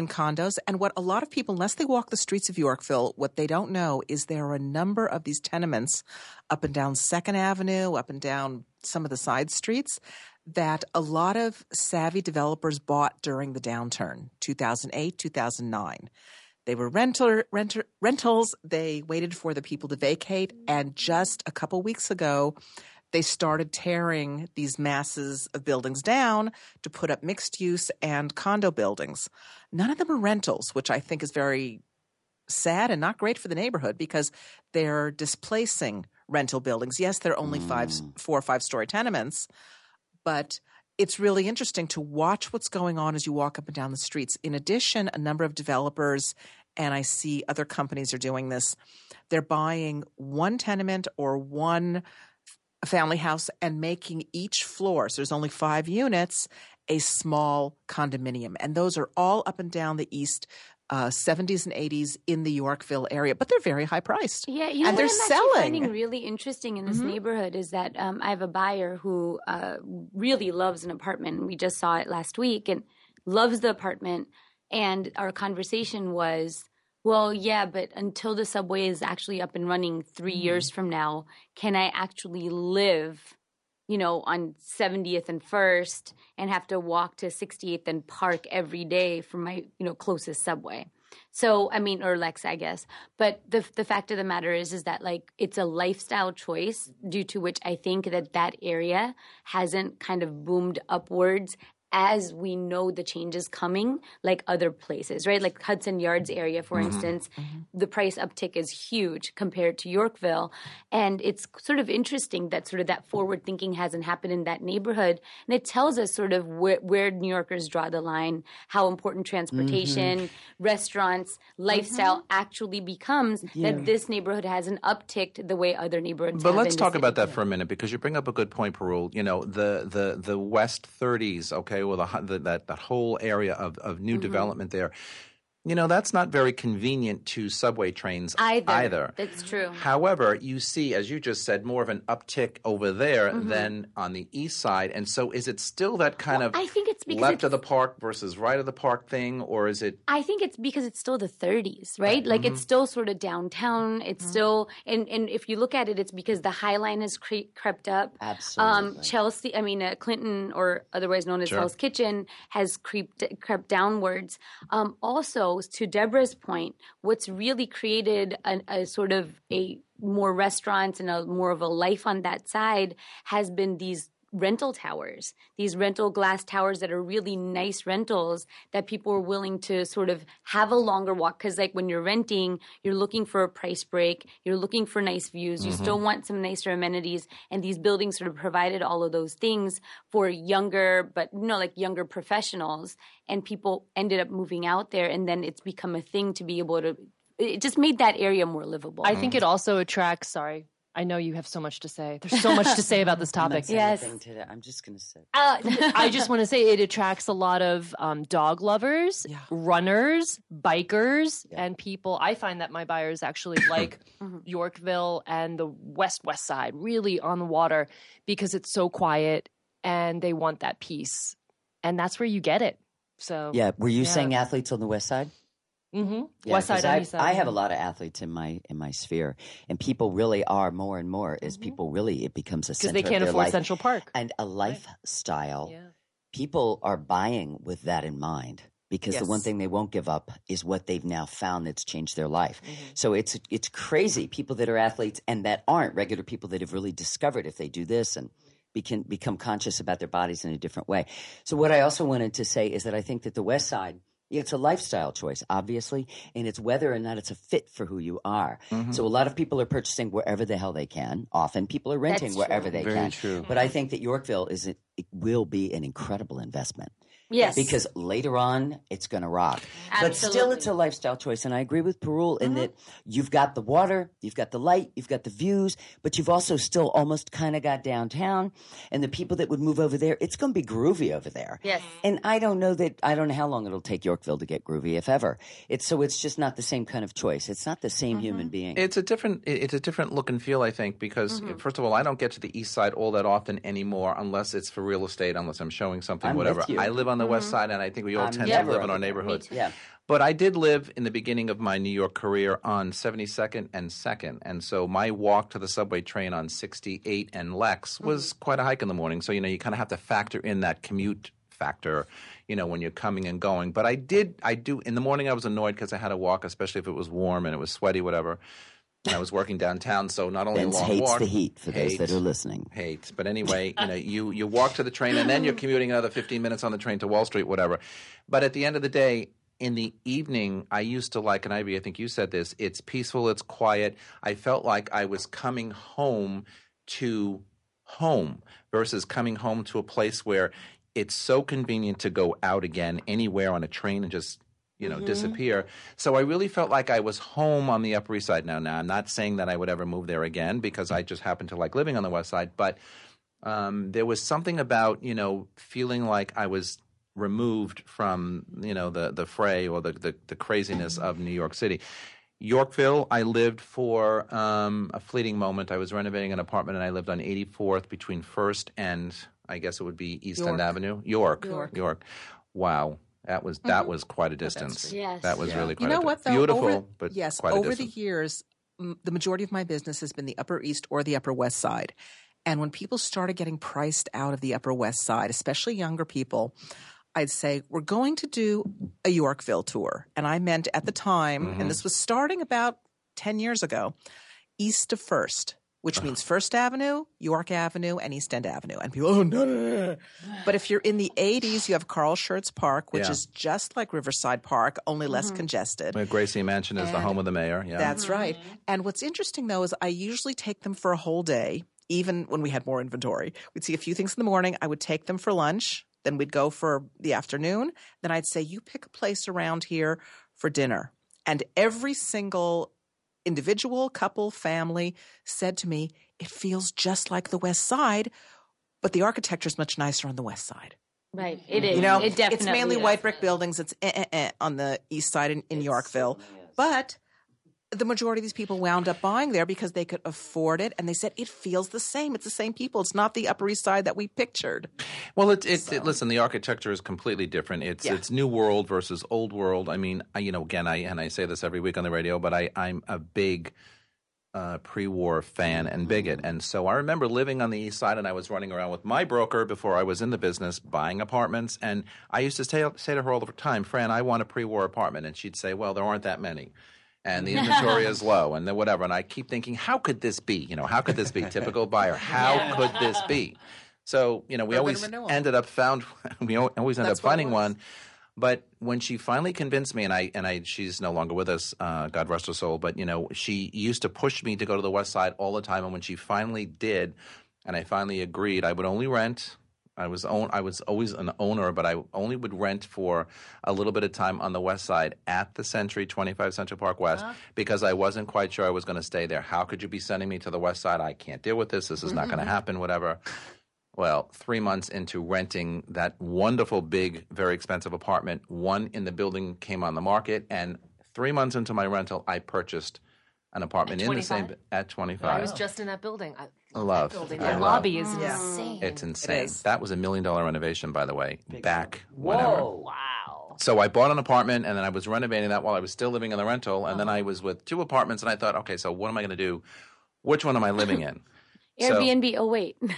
in condos. And what a lot of people, unless they walk the streets of Yorkville, what they don't know is there are a number of these tenements up and down Second Avenue, up and down some of the side streets that a lot of savvy developers bought during the downturn, 2008, 2009. They were renter, renter, rentals. They waited for the people to vacate. And just a couple weeks ago, they started tearing these masses of buildings down to put up mixed use and condo buildings. None of them are rentals, which I think is very sad and not great for the neighborhood because they're displacing rental buildings. Yes, they're only five, mm. four or five story tenements, but it's really interesting to watch what's going on as you walk up and down the streets. In addition, a number of developers, and I see other companies are doing this, they're buying one tenement or one a family house and making each floor, so there's only five units, a small condominium. And those are all up and down the east uh, 70s and 80s in the Yorkville area, but they're very high priced. Yeah, you know and what they're I'm selling. finding really interesting in this neighborhood is that um, I have a buyer who uh, really loves an apartment. We just saw it last week and loves the apartment. And our conversation was, well, yeah, but until the subway is actually up and running 3 years mm-hmm. from now, can I actually live? You know, on 70th and First, and have to walk to 68th and Park every day from my, you know, closest subway. So I mean, or Lex, I guess. But the the fact of the matter is, is that like it's a lifestyle choice due to which I think that that area hasn't kind of boomed upwards as we know the changes coming, like other places, right? Like Hudson Yards area, for mm-hmm. instance, mm-hmm. the price uptick is huge compared to Yorkville, and it's sort of interesting that sort of that forward thinking hasn't happened in that neighborhood, and it tells us sort of where, where New Yorkers draw the line, how important transportation, mm-hmm. restaurants, lifestyle actually becomes. That this neighborhood hasn't upticked the way other neighborhoods. But let's talk about that for a minute because you bring up a good point, Parul. You know, the the the West 30s, okay, the, the that that whole area of of new Mm-hmm. development there. You know, that's not very convenient to subway trains either. either. That's true. However, you see, as you just said, more of an uptick over there Mm-hmm. than on the east side. And so, is it still that kind of I think it's because left it's- of the park versus right of the park thing, or is it? I think it's because it's still the 30s, right? Like Mm-hmm. it's still sort of downtown. It's still, and and if you look at it, it's because the High Line has cre- crept up. Absolutely. Um, Chelsea, I mean uh, Clinton, or otherwise known as Hell's Kitchen, has creeped crept downwards. Um, also, to Deborah's point, what's really created a, a sort of a more restaurants and a more of a life on that side has been these rental towers, these rental glass towers that are really nice rentals that people are willing to sort of have a longer walk. Cause like when you're renting, you're looking for a price break, you're looking for nice views, you mm-hmm. still want some nicer amenities. And these buildings sort of provided all of those things for younger, but you know, like younger professionals. And people ended up moving out there. And then it's become a thing to be able to, it just made that area more livable. I think it also attracts. Sorry, I know you have so much to say. There's so much to say about this I'm topic. saying Yes. today. I'm just going to say. Uh, I just want to say it attracts a lot of um, dog lovers, runners, bikers, and people. I find that my buyers actually like Yorkville and the West West Side, really on the water, because it's so quiet and they want that peace, and that's where you get it. So Yeah, were you Yeah. saying athletes on the west side? Hmm Yeah, West Side I, East Side. I have a lot of athletes in my in my sphere, and people really are more and more as Mm-hmm. people really it becomes a because they can't afford life Central Park. and a lifestyle. Yeah. People are buying with that in mind because the one thing they won't give up is what they've now found that's changed their life. Mm-hmm. So it's it's crazy. People that are athletes and that aren't regular people that have really discovered if they do this and become become conscious about their bodies in a different way. So what I also wanted to say is that I think that the West Side. It's a lifestyle choice, obviously, and it's whether or not it's a fit for who you are. Mm-hmm. So a lot of people are purchasing wherever the hell they can. Often people are renting That's wherever true. they Very can. true. But I think that Yorkville is it will be an incredible investment yes. because later on it's going to rock. Absolutely. But still, it's a lifestyle choice, and I agree with Parul in that you've got the water, you've got the light, you've got the views, but you've also still almost kind of got downtown, and the people that would move over there, it's going to be groovy over there. Yes. And I don't know that I don't know how long it'll take Yorkville to get groovy, if ever. It's so it's just not the same kind of choice. It's not the same human being. It's a different. It's a different look and feel, I think, because Mm-hmm. first of all, I don't get to the east side all that often anymore, unless it's for real estate, unless I'm showing something, I'm with whatever. you. I live on the west side, and I think we all tend to live in our neighborhoods. Yeah. But I did live in the beginning of my New York career on 72nd and 2nd. And so my walk to the subway train on 68 and Lex was quite a hike in the morning. So, you know, you kind of have to factor in that commute factor, you know, when you're coming and going. But I did, I do, in the morning I was annoyed because I had to walk, especially if it was warm and it was sweaty, whatever. I was working downtown, so not only a long hates walk. the heat for those that are listening. hate. But anyway, you know, you you walk to the train and then you're commuting another 15 minutes on the train to Wall Street, whatever. But at the end of the day, in the evening, I used to like, and Ivy, I think you said this. It's peaceful, it's quiet. I felt like I was coming home to home versus coming home to a place where it's so convenient to go out again anywhere on a train and just you know disappear. So I really felt like I was home on the Upper East Side. Now, now I'm not saying that I would ever move there again because I just happen to like living on the West Side, but um, there was something about you know feeling like I was removed from you know the the fray or the the, the craziness of New York City. Yorkville, I lived for um, a fleeting moment. I was renovating an apartment and I lived on 84th between First and I guess it would be East End Avenue. York. York. York. Wow. That was that was quite a distance. street. Yes. That was really quite You know a what though? beautiful, over, but yes, quite a over the years, m- the majority of my business has been the Upper East or the Upper West Side. And when people started getting priced out of the Upper West Side, especially younger people, I'd say we're going to do a Yorkville tour. And I meant at the time, Mm-hmm. and this was starting about ten years ago, east of First. Which Uh-huh. means First Avenue, York Avenue, and East End Avenue. And people, oh, no, no, no, no. But if you're in the 80s, you have Carl Schurz Park, which Yeah. is just like Riverside Park, only less congested. Uh, Gracie Mansion is the home of the mayor. Yeah. That's right. And what's interesting though is I usually take them for a whole day, even when we had more inventory. We'd see a few things in the morning. I would take them for lunch. Then we'd go for the afternoon. Then I'd say, you pick a place around here for dinner. And every single individual, couple, family said to me, it feels just like the West Side, but the architecture is much nicer on the West Side. Right. It is. You know, it definitely it's mainly is. white brick buildings. It's eh, eh, eh, on the east side in, in Yorkville, but the majority of these people wound up buying there because they could afford it, and they said it feels the same. It's the same people. It's not the Upper East Side that we pictured. Well, it, it, it listen. The architecture is completely different. It's Yeah. it's new world versus old world. I mean, I, you know, again, I and I say this every week on the radio, but I I'm a big uh, pre-war fan and bigot, and so I remember living on the east side, and I was running around with my broker before I was in the business, buying apartments, and I used to say say to her all the time, "Fran, I want a pre-war apartment," and she'd say, "Well, there aren't that many." And the inventory is low, and then whatever. And I keep thinking, how could this be? You know, how could this be? Typical buyer. How could this be? So, you know, we Urban always renewal. ended up found we always end That's up finding one. But when she finally convinced me, and I and I, she's no longer with us, uh, God rest her soul. But you know, she used to push me to go to the West Side all the time. And when she finally did, and I finally agreed, I would only rent. I was own. I was always an owner, but I only would rent for a little bit of time on the West Side at the Century, Twenty Five Central Park West, uh-huh. because I wasn't quite sure I was going to stay there. How could you be sending me to the West Side? I can't deal with this. This is not going to mm-hmm. happen. Whatever. Well, three months into renting that wonderful, big, very expensive apartment, one in the building came on the market, and three months into my rental, I purchased an apartment in the same at twenty five. I was just in that building. I love. building. I The love. lobby is Yeah. insane. It's insane. is. That was a million dollar renovation, by the way. Back whenever. Whoa. wow. So I bought an apartment, and then I was renovating that while I was still living in the rental, and then Uh-huh. I was with two apartments, and I thought, okay, so what am I going to do? Which one am I living in? So- Airbnb. Oh wait.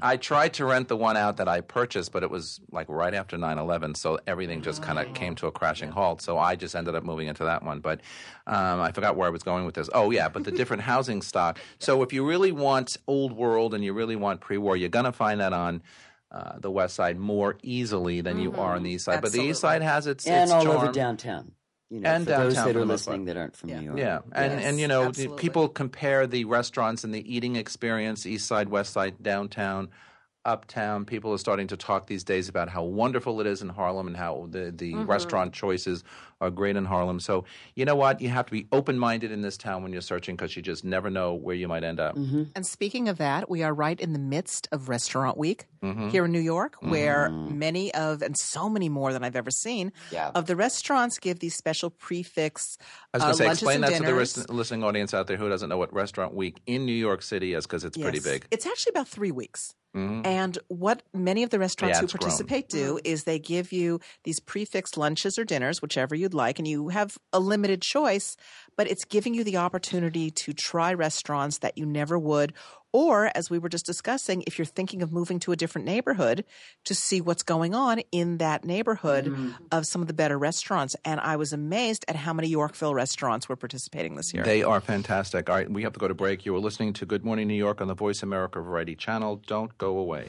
I tried to rent the one out that I purchased, but it was like right after 9 11. So everything just kind of came to a crashing halt. So I just ended up moving into that one. But um, I forgot where I was going with this. Oh, yeah, but the different housing stock. So if you really want old world and you really want pre war, you're going to find that on. Uh, the west side more easily than you are on the east side, but the east side has its and its all charm. over downtown. You know, And for those downtown that for are the most part. listening that aren't from Yeah. New York. Yeah, and Yes, and you know, absolutely. people compare the restaurants and the eating experience, East Side, West Side, downtown, uptown. People are starting to talk these days about how wonderful it is in Harlem and how the the mm-hmm. restaurant choices are great in Harlem. So you know what, you have to be open minded in this town when you're searching because you just never know where you might end up. And speaking of that, we are right in the midst of Restaurant Week Mm-hmm. here in New York, where many of, and so many more than I've ever seen, Yeah. of the restaurants give these special prix fixe I was uh, going to say, explain and that to the dinners. listening audience out there who doesn't know what Restaurant Week in New York City is because it's pretty big. It's actually about three weeks. Mhm. And what many of the restaurants Yeah, who it's grown. participate do is they give you these prefixed lunches or dinners, whichever you'd like, and you have a limited choice, but it's giving you the opportunity to try restaurants that you never would. Or, as we were just discussing, if you're thinking of moving to a different neighborhood, to see what's going on in that neighborhood Mm-hmm. of some of the better restaurants. And I was amazed at how many Yorkville restaurants were participating this year. They are fantastic. All right, we have to go to break. You are listening to Good Morning New York on the Voice America Variety Channel. Don't go away.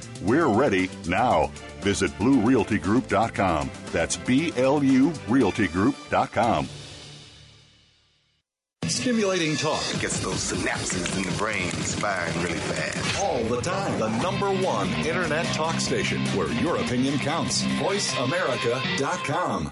We're ready now. Visit BlueRealtyGroup.com. That's B L U RealtyGroup.com. Stimulating talk It gets those synapses in the brain firing really fast. all the time. The number one internet talk station where your opinion counts. VoiceAmerica.com.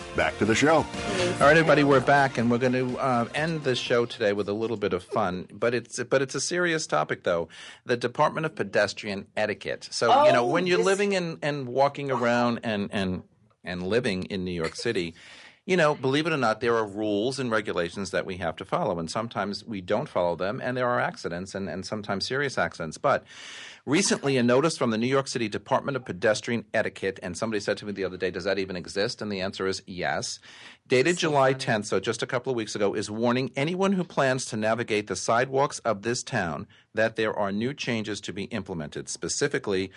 back to the show. All right, everybody, we're back, and we're going to uh, end the show today with a little bit of fun. But it's but it's a serious topic, though. The Department of Pedestrian Etiquette. So you know, when you're living and and walking around and and and living in New York City. You know, believe it or not, there are rules and regulations that we have to follow, and sometimes we don't follow them, and there are accidents and, and sometimes serious accidents. But recently, a notice from the New York City Department of Pedestrian Etiquette, and somebody said to me the other day, Does that even exist? And the answer is yes. Dated July 10th, so just a couple of weeks ago, is warning anyone who plans to navigate the sidewalks of this town that there are new changes to be implemented. Specifically,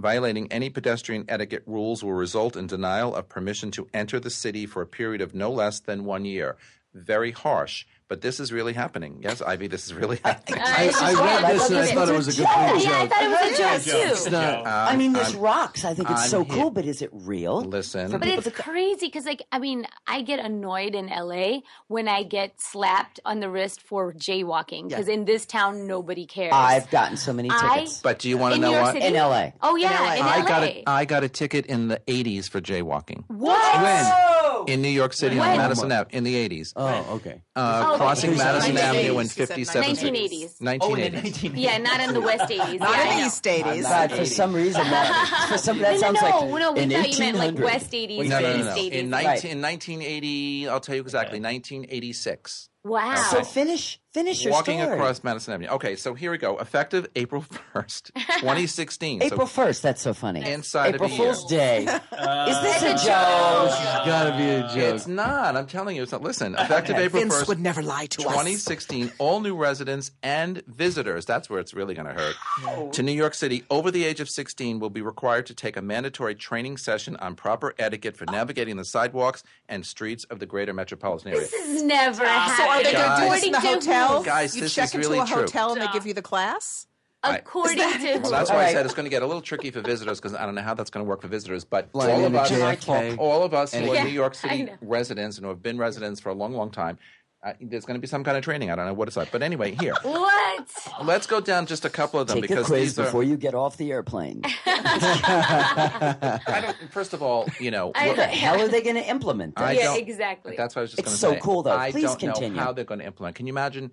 Violating any pedestrian etiquette rules will result in denial of permission to enter the city for a period of no less than one year. Very harsh, but this is really happening. Yes, Ivy, this is really happening. I, I read this and I thought it was a complete Yeah, I thought it was a joke too. It's not. I mean, this I'm- rocks. I think it's I'm so here- cool, but is it real? Listen, But it's crazy because, like, I mean, I get annoyed in LA when I get slapped on the wrist for jaywalking because in this town nobody cares. I've gotten so many I- tickets but do you want to know what? City? in LA. Oh yeah, in, I LA. got a I got a ticket in the 80s for jaywalking what? in New York City on Madison Ave in the 80s. Oh, okay. Uh, Oh, crossing. Madison 1980s, Avenue and he said 57th Street. 1980s. 1980s. Yeah, not in the West 80s. Not yeah, in know. East 80s. God, for some reason, that, for some, that No, sounds no, like no, no. We thought you meant like West 80s, No, no, no, East no. 80s. In, 19, Right. in 1980, I'll tell you exactly, 1986. wow. So finish, finish your Walking story. across Madison Avenue. Okay, so here we go. Effective April 1st, 2016. April so 1st. That's so funny. Inside of April a year. Fool's Day. Is this a joke? It's got to be a joke. It's not. I'm telling you. It's not. Listen, effective April Vince 1st, would never lie to us. 2016, all new residents and visitors, that's where it's really going to hurt, to New York City over the age of 16 will be required to take a mandatory training session on proper etiquette for navigating the sidewalks and streets of the greater metropolitan area. This has never happened. So are they going to do this in the According to hotel? who? Guys, you this check is into really a true. hotel and they give you the class? According to? Well, that's why I said it's going to get a little tricky for visitors because I don't know how that's going to work for visitors. But Flying all of, us, JFK. all of us who are Yeah, New York City residents and who have been residents for a long, long time, uh, there's going to be some kind of training. I don't know what it's like. But anyway, here. What? Let's go down just a couple of them Take a because quiz these are. before you get off the airplane. I don't, first of all, you know, I What the hell are they going to implement? I yeah, exactly. That's what I was just It's going to say. so say. cool, though. I Please don't continue. know how they're going to implement. Can you imagine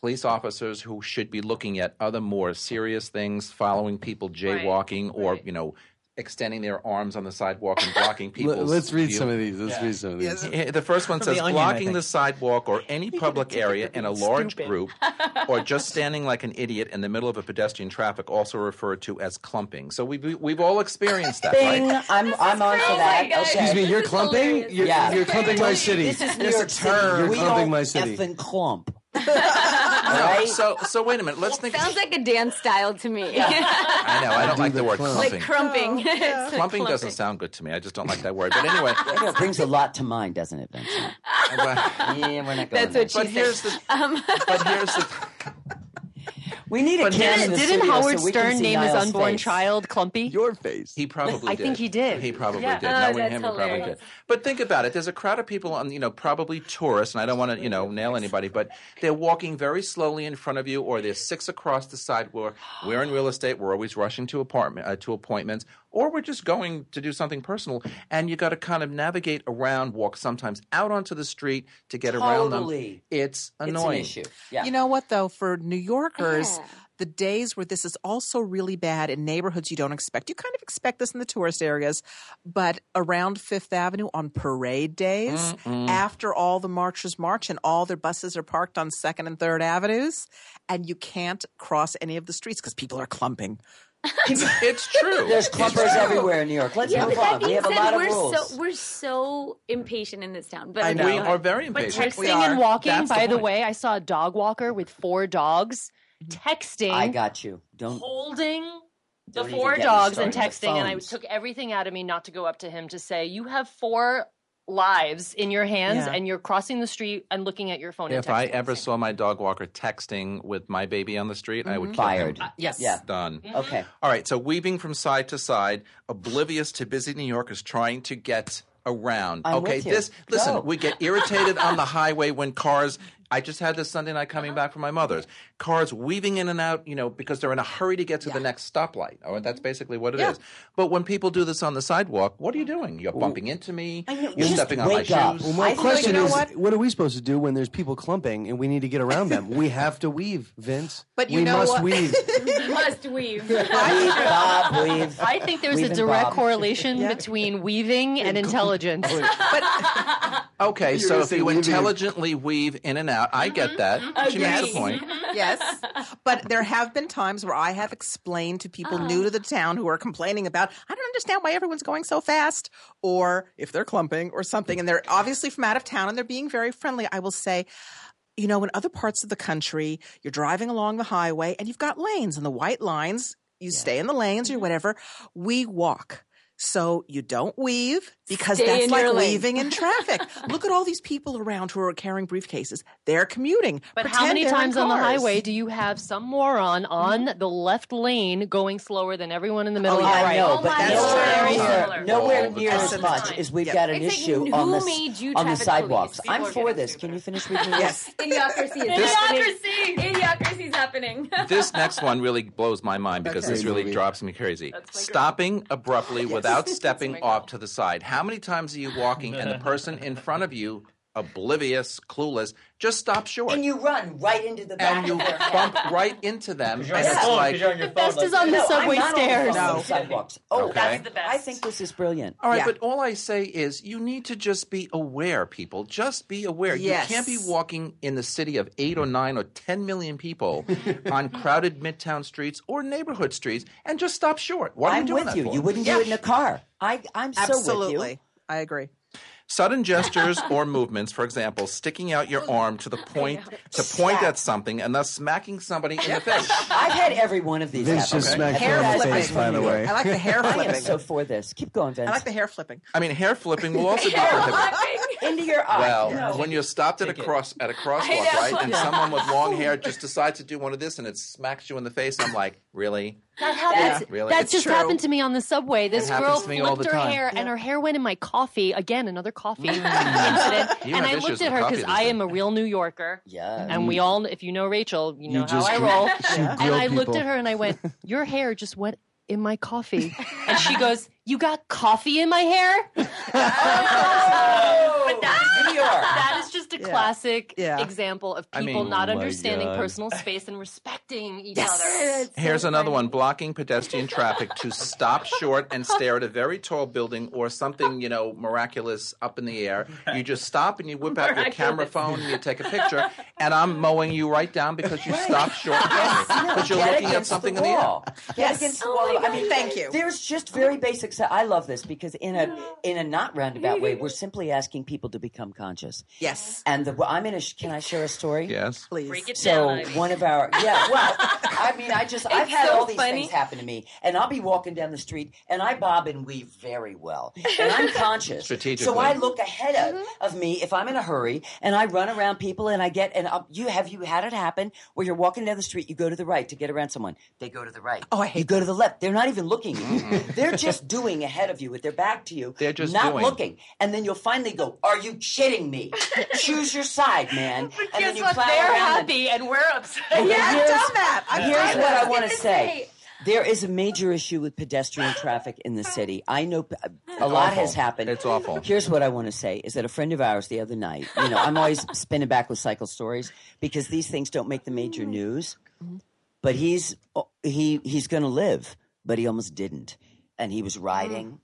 police officers who should be looking at other more serious things, following people jaywalking, or right. you know, extending their arms on the sidewalk and blocking people? Let, us read some of these. Let's read some of these. Eh, The first one says The Onion, blocking the sidewalk or any public area in a large group, or just standing like an idiot in the middle of a pedestrian traffic, also referred to as clumping. So we've we've all experienced that, Bing! right? I'm, I'm on for that. Okay. Excuse me, you're clumping? You're, Yeah. you're clumping my city. This is New It's a York City. You're clumping don't my city. effing clump. No, right? So so wait a minute. Let's think. Sounds like a dance style to me. I know. I don't like the word clump. clumping. like crumping. It's like Clumping doesn't sound good to me. I just don't like that word. But anyway, You know, it brings a lot to mind, doesn't it, Vincent? Yeah, we're not going That's there. what she but said. here's the. Um, But here's the. We need a But cam Didn't, didn't Howard so Stern see name his unborn face. child Clumpy? Your face. He probably I did. think he did. He probably Yeah. did. Oh, Knowing that's him, he probably did. But think about it. There's a crowd of people on, you know, probably tourists, and I don't want to, you know, nail anybody, but they're walking very slowly in front of you, or they're six across the sidewalk. We're in real estate. We're always rushing to apartment uh, to appointments. or we're just going to do something personal, and you got to kind of navigate around, walk sometimes out onto the street to get around them. Totally. It's It's an annoying. issue. Yeah. You know what though? For New Yorkers, the days where this is also really bad in neighborhoods you don't expect. You kind of expect this in the tourist areas, but around Fifth Avenue on parade days, after all the marchers march and all their buses are parked on Second and Third Avenues, and you can't cross any of the streets because people are clumping. it's true. There's clumpers everywhere in New York. Let's Yeah, move but that on. We being have a said, lot of we're rules. so we're so impatient in this town. But I know. We are very impatient. But texting and walking, That's the by the, point. way, I saw a dog walker with four dogs Mm-hmm. texting, I got you. Don't. holding the Don't even four dogs and texting, and I took everything out of me not to go up to him to say, "You have four lives in your hands, Yeah. and you're crossing the street and looking at your phone." and If I ever saw my dog walker texting with my baby on the street, I would mm-hmm. kill Fired. him. Yes. Yeah. Done. Mm-hmm. Okay. All right, so weaving from side to side, oblivious to busy New Yorkers trying to get around. I'm okay, with you. this listen, Go. we get irritated on the highway when cars I just had this Sunday night coming uh-huh. back from my mother's. Cars weaving in and out, you know, because they're in a hurry to get to the next stoplight. Oh, that's mm-hmm. basically what it is. Yeah. But when people do this on the sidewalk, what are you doing? You're bumping into me. I know, You're just stepping on my wake up. shoes. Well, my I think- question you know is, what? what? are we supposed to do when there's people clumping and we need to get around them? we have to weave, Vince. But you we know must what? weave. must weave. Weave, Bob, weave. I think there's Weave a direct bob. correlation between weaving and intelligence. Okay, so gonna if you intelligently weave in and out, I get mm-hmm, that. Mm-hmm. She makes a point. Mm-hmm. yes. But there have been times where I have explained to people uh-huh. new to the town who are complaining about, I don't understand why everyone's going so fast, or if they're clumping or something, and they're obviously from out of town and they're being very friendly. I will say, you know, in other parts of the country, you're driving along the highway and you've got lanes and the white lines, you stay in the lanes or whatever. We walk. So you don't weave because Stay that's like weaving in traffic. Look at all these people around who are carrying briefcases. They're commuting. But how many times on the highway do you have some moron on mm-hmm. the left lane going slower than everyone in the middle Oh, of yeah, the I know, Oh but that's nowhere Very near, similar. nowhere near as much as we've Yeah. got an It's issue who on the, made you on the sidewalks. I'm for getting this. Can you finish reading Yes. Idiocracy. This- Idiocracy. Idiocracy is happening. this next one really blows my mind because Okay. this really Movie. drops me crazy. Stopping abruptly without stepping off to the side. How many times are you walking and the person in front of you, oblivious, clueless, just stop short? And you run right into the back and you of their head. bump right into them, and You're on it's phone, like, 'cause you're on your The best like- is on the No, subway I'm not stairs. On No. the sidewalks. Oh, Okay. that's That's the I think this is brilliant. All right, Yeah. but all I say is you need to just be aware, people. Just be aware. Yes. You can't be walking in the city of eight or nine or ten million people on crowded midtown streets or neighborhood streets and just stop short. What are I'm you doing with that you. for? You wouldn't do it in a car. I, I'm so with Absolutely. you. I agree. Sudden gestures or movements, for example, sticking out your oh, arm to the point to point at something and thus smacking somebody in the face. I've had every one of these Vince happen. just smacked Hair her in the flipping. face, by the way. I like the hair I am flipping. so for this. Keep going, Vince. I like the hair flipping. I mean, hair flipping will also be prohibited. Into your eye. Well, No. when you're stopped at a cross at a crosswalk, right, and someone with long hair just decides to do one of this, and it smacks you in the face, I'm like, really? That happens. Really? That It's just true. happened to me on the subway. This It girl to all flipped the her time. hair, and her hair went in my coffee. Again, another coffee mm. incident. You and I looked at her because I am a real New Yorker. Yeah. And we mm. all, if you know Rachel, you know how just I gr- roll. you and grill I looked at her and I went, "Your hair just went in my coffee." and she goes, "You got coffee in my hair?" Oh, But that- that is just a classic Yeah. example of I people mean- not Oh understanding God. personal space and respecting each Yes. other. Here's another one: blocking pedestrian traffic to stop short and stare at a very tall building or something, you know, miraculous up in the air. You just stop and you whip out your camera phone and you take a picture. And I'm mowing you right down because you stopped short because you're Get looking at something the in the air. wall. Get Yes. against the Oh wall. my I mean, Thank you. There's just very basic. Se- I love this because in a in a not roundabout way, we're simply asking people to become conscious. Yes. And the, I'm in a. Can I share a story? Yes. Please. Break it So down. one of our yeah, well, I mean, I just I've had so all these funny. things happen to me, and I'll be walking down the street, and I bob and weave very well, and I'm conscious. Strategically. So I look ahead of, mm-hmm. of me if I'm in a hurry, and I run around people, and I get and I'll, you have you had it happen where you're walking down the street, you go to the right to get around someone, they go to the right. Oh, I hate You go to the left. They're not even looking at you. They're just doing ahead of you with their back to you. They're just not doing. looking, and then you'll finally go, "Are you kidding me? Choose your side, man." and then Guess you what? They're around and- happy and we're upset. Okay, Yeah, I've here's- done that. I've Here's what. I want to say. There is a major issue with pedestrian traffic in the city. I know p- a lot has happened. It's awful. Here's what I want to say is that a friend of ours the other night, you know, I'm always spinning back with cycle stories because these things don't make the major mm-hmm. news. Mm-hmm. But he's oh, he he's going to live, but he almost didn't. And he was riding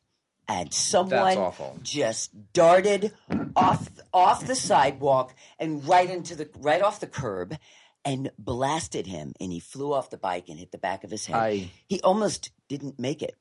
and someone awful. just darted off off the sidewalk and right into the right off the curb and blasted him and he flew off the bike and hit the back of his head. Aye. He almost didn't make it.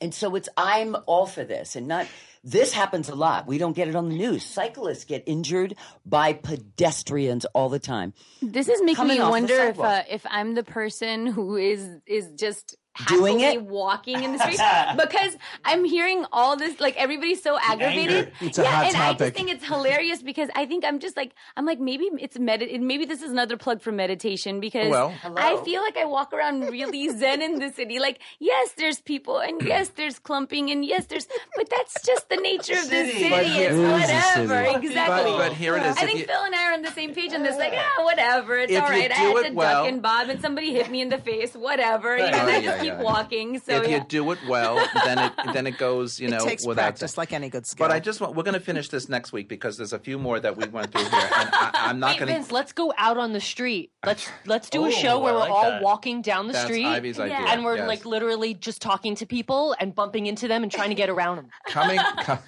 And so it's I'm all for this and not this happens a lot. We don't get it on the news. Cyclists get injured by pedestrians all the time. This is making Coming me off the wonder if sidewalk. uh, if I'm the person who is is just Doing it? walking in the street because I'm hearing all this like everybody's so aggravated. It's a yeah, hot and I just think it's hilarious because I think I'm just like I'm like maybe it's medit maybe this is another plug for meditation because Well- I feel like I walk around really zen in the city. Like yes, there's people and yes, there's clumping and yes, there's but that's just the nature of the city. But It's it is a whatever. city. Exactly. But, but here it is. I If think you- Phil and I are on the same page on this. Like, ah, whatever. It's If all you right. I had it to well- duck and bob, and somebody hit me in the face. Whatever. You know, And I yeah, just keep walking. So if yeah. you do it well, then it then it goes, you know, it takes without practice, like any good skill. But I just want we're going to finish this next week because there's a few more that we went through here, and I, I'm not Wait, going Vince, let's go out on the street. Let's let's do Oh, a show where I we're all that. walking down the That's street. Ivy's idea, And we're yes. like literally just talking to people and bumping into them and trying to get around them. coming co-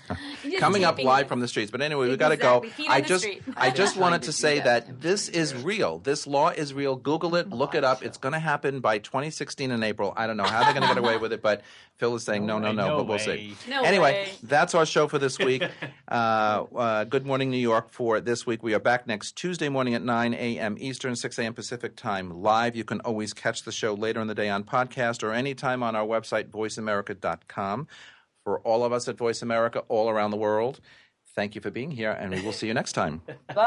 coming up live it- from the streets. But anyway, we got to go. Feet I just. I just wanted to to say that. that this is real. This law is real. Google it, look it up. It's going to happen by 2016 in April. I don't know how they're going to get away with it, but Phil is saying no, no, way, no, no but we'll way. see. No anyway, way. that's our show for this week. uh, uh, Good Morning New York for this week. We are back next Tuesday morning at 9 a.m. Eastern, 6 a.m. Pacific time live. You can always catch the show later in the day on podcast or anytime on our website, voiceamerica.com. For all of us at Voice America all around the world, thank you for being here, and we will see you next time. Bye.